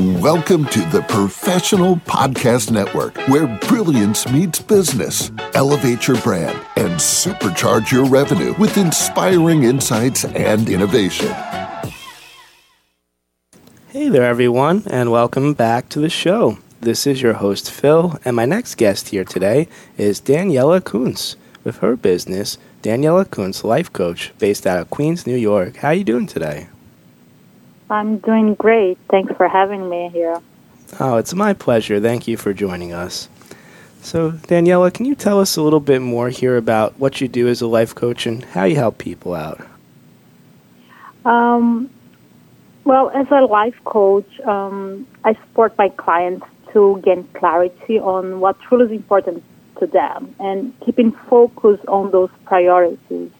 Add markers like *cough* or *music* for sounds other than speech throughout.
Welcome to the Professional Podcast Network, where brilliance meets business. Elevate your brand and supercharge your revenue with inspiring insights and innovation. Hey there, everyone, and welcome back to the show. This is your host, Phil, and my next guest here today is Daniela Kuntz with her business, Daniela Kuntz Life Coach, based out of Queens, New York. How are you doing today? I'm doing great. Thanks for having me here. Oh, it's my pleasure. Thank you for joining us. So, Daniela, can you tell us a little bit more here about what you do as a life coach and how you help people out? Um, well, as a life coach, um, I support my clients to gain clarity on what truly is important to them and keeping focus on those priorities.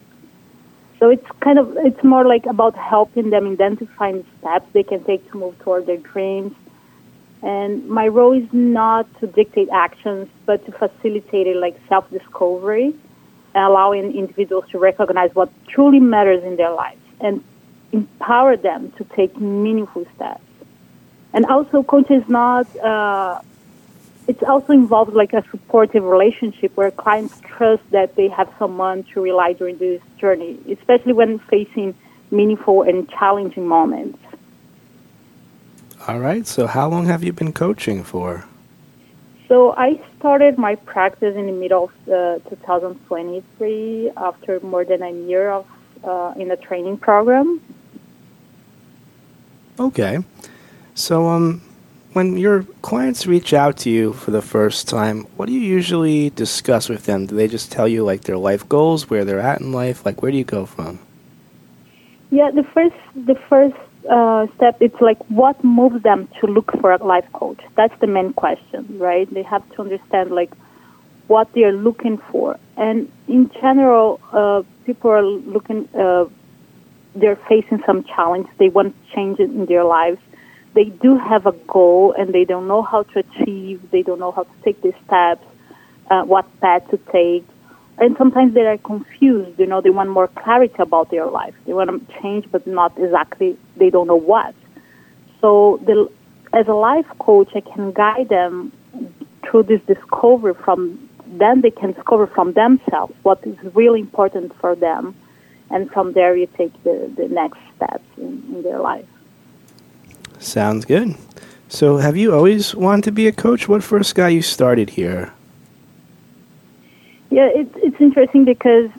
So it's kind of it's more like about helping them identify the steps they can take to move toward their dreams. And my role is not to dictate actions, but to facilitate it like self-discovery, allowing individuals to recognize what truly matters in their lives and empower them to take meaningful steps. And also, coach is not uh, it's also involved like a supportive relationship where clients trust that they have someone to rely during this journey, especially when facing meaningful and challenging moments. All right. So, how long have you been coaching for? So, I started my practice in the middle of uh, 2023 after more than a year of uh, in a training program. Okay. So, um, when your clients reach out to you for the first time, what do you usually discuss with them? Do they just tell you like their life goals, where they're at in life? Like, where do you go from? Yeah, the first the first uh, step it's like what moves them to look for a life coach. That's the main question, right? They have to understand like what they are looking for, and in general, uh, people are looking. Uh, they're facing some challenge. They want change in their lives they do have a goal and they don't know how to achieve, they don't know how to take the steps, uh, what path to take. And sometimes they are confused, you know, they want more clarity about their life. They want to change, but not exactly, they don't know what. So, the, as a life coach, I can guide them through this discovery from then they can discover from themselves what is really important for them. And from there, you take the, the next steps in, in their life. Sounds good. So, have you always wanted to be a coach? What first got you started here? Yeah, it's it's interesting because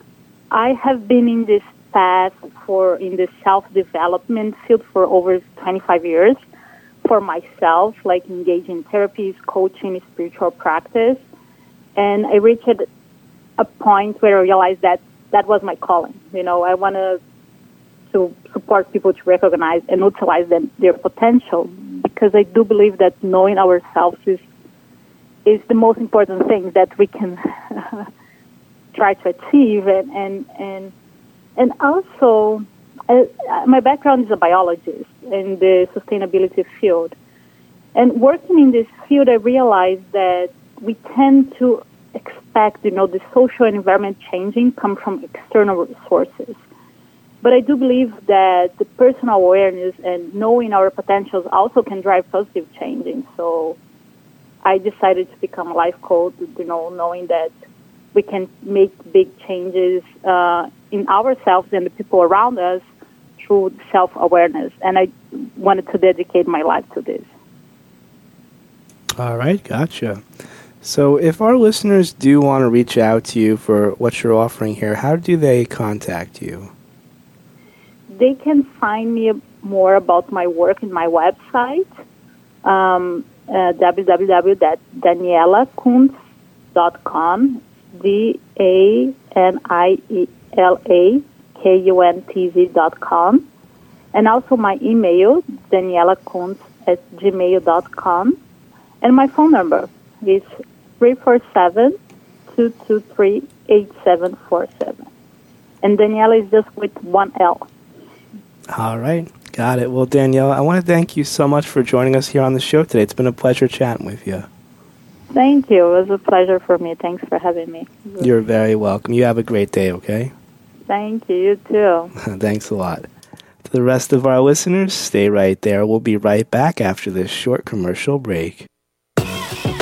I have been in this path for in the self development field for over 25 years for myself, like engaging therapies, coaching, spiritual practice, and I reached a point where I realized that that was my calling. You know, I want to to support people to recognize and utilize them, their potential because I do believe that knowing ourselves is is the most important thing that we can *laughs* try to achieve. And and and, and also my background is a biologist in the sustainability field. And working in this field I realized that we tend to expect you know the social and environment changing come from external sources but I do believe that the personal awareness and knowing our potentials also can drive positive changing. So I decided to become a life coach, you know, knowing that we can make big changes uh, in ourselves and the people around us through self awareness. And I wanted to dedicate my life to this. All right, gotcha. So, if our listeners do want to reach out to you for what you're offering here, how do they contact you? They can find me more about my work in my website, um, uh, D A N I E L A K U N T Z.com, and also my email, danielakuntz at gmail.com, and my phone number is 347 223 8747. And Daniela is just with one L. All right. Got it. Well, Danielle, I want to thank you so much for joining us here on the show today. It's been a pleasure chatting with you. Thank you. It was a pleasure for me. Thanks for having me. You're very welcome. You have a great day, okay? Thank you. You too. *laughs* Thanks a lot. To the rest of our listeners, stay right there. We'll be right back after this short commercial break.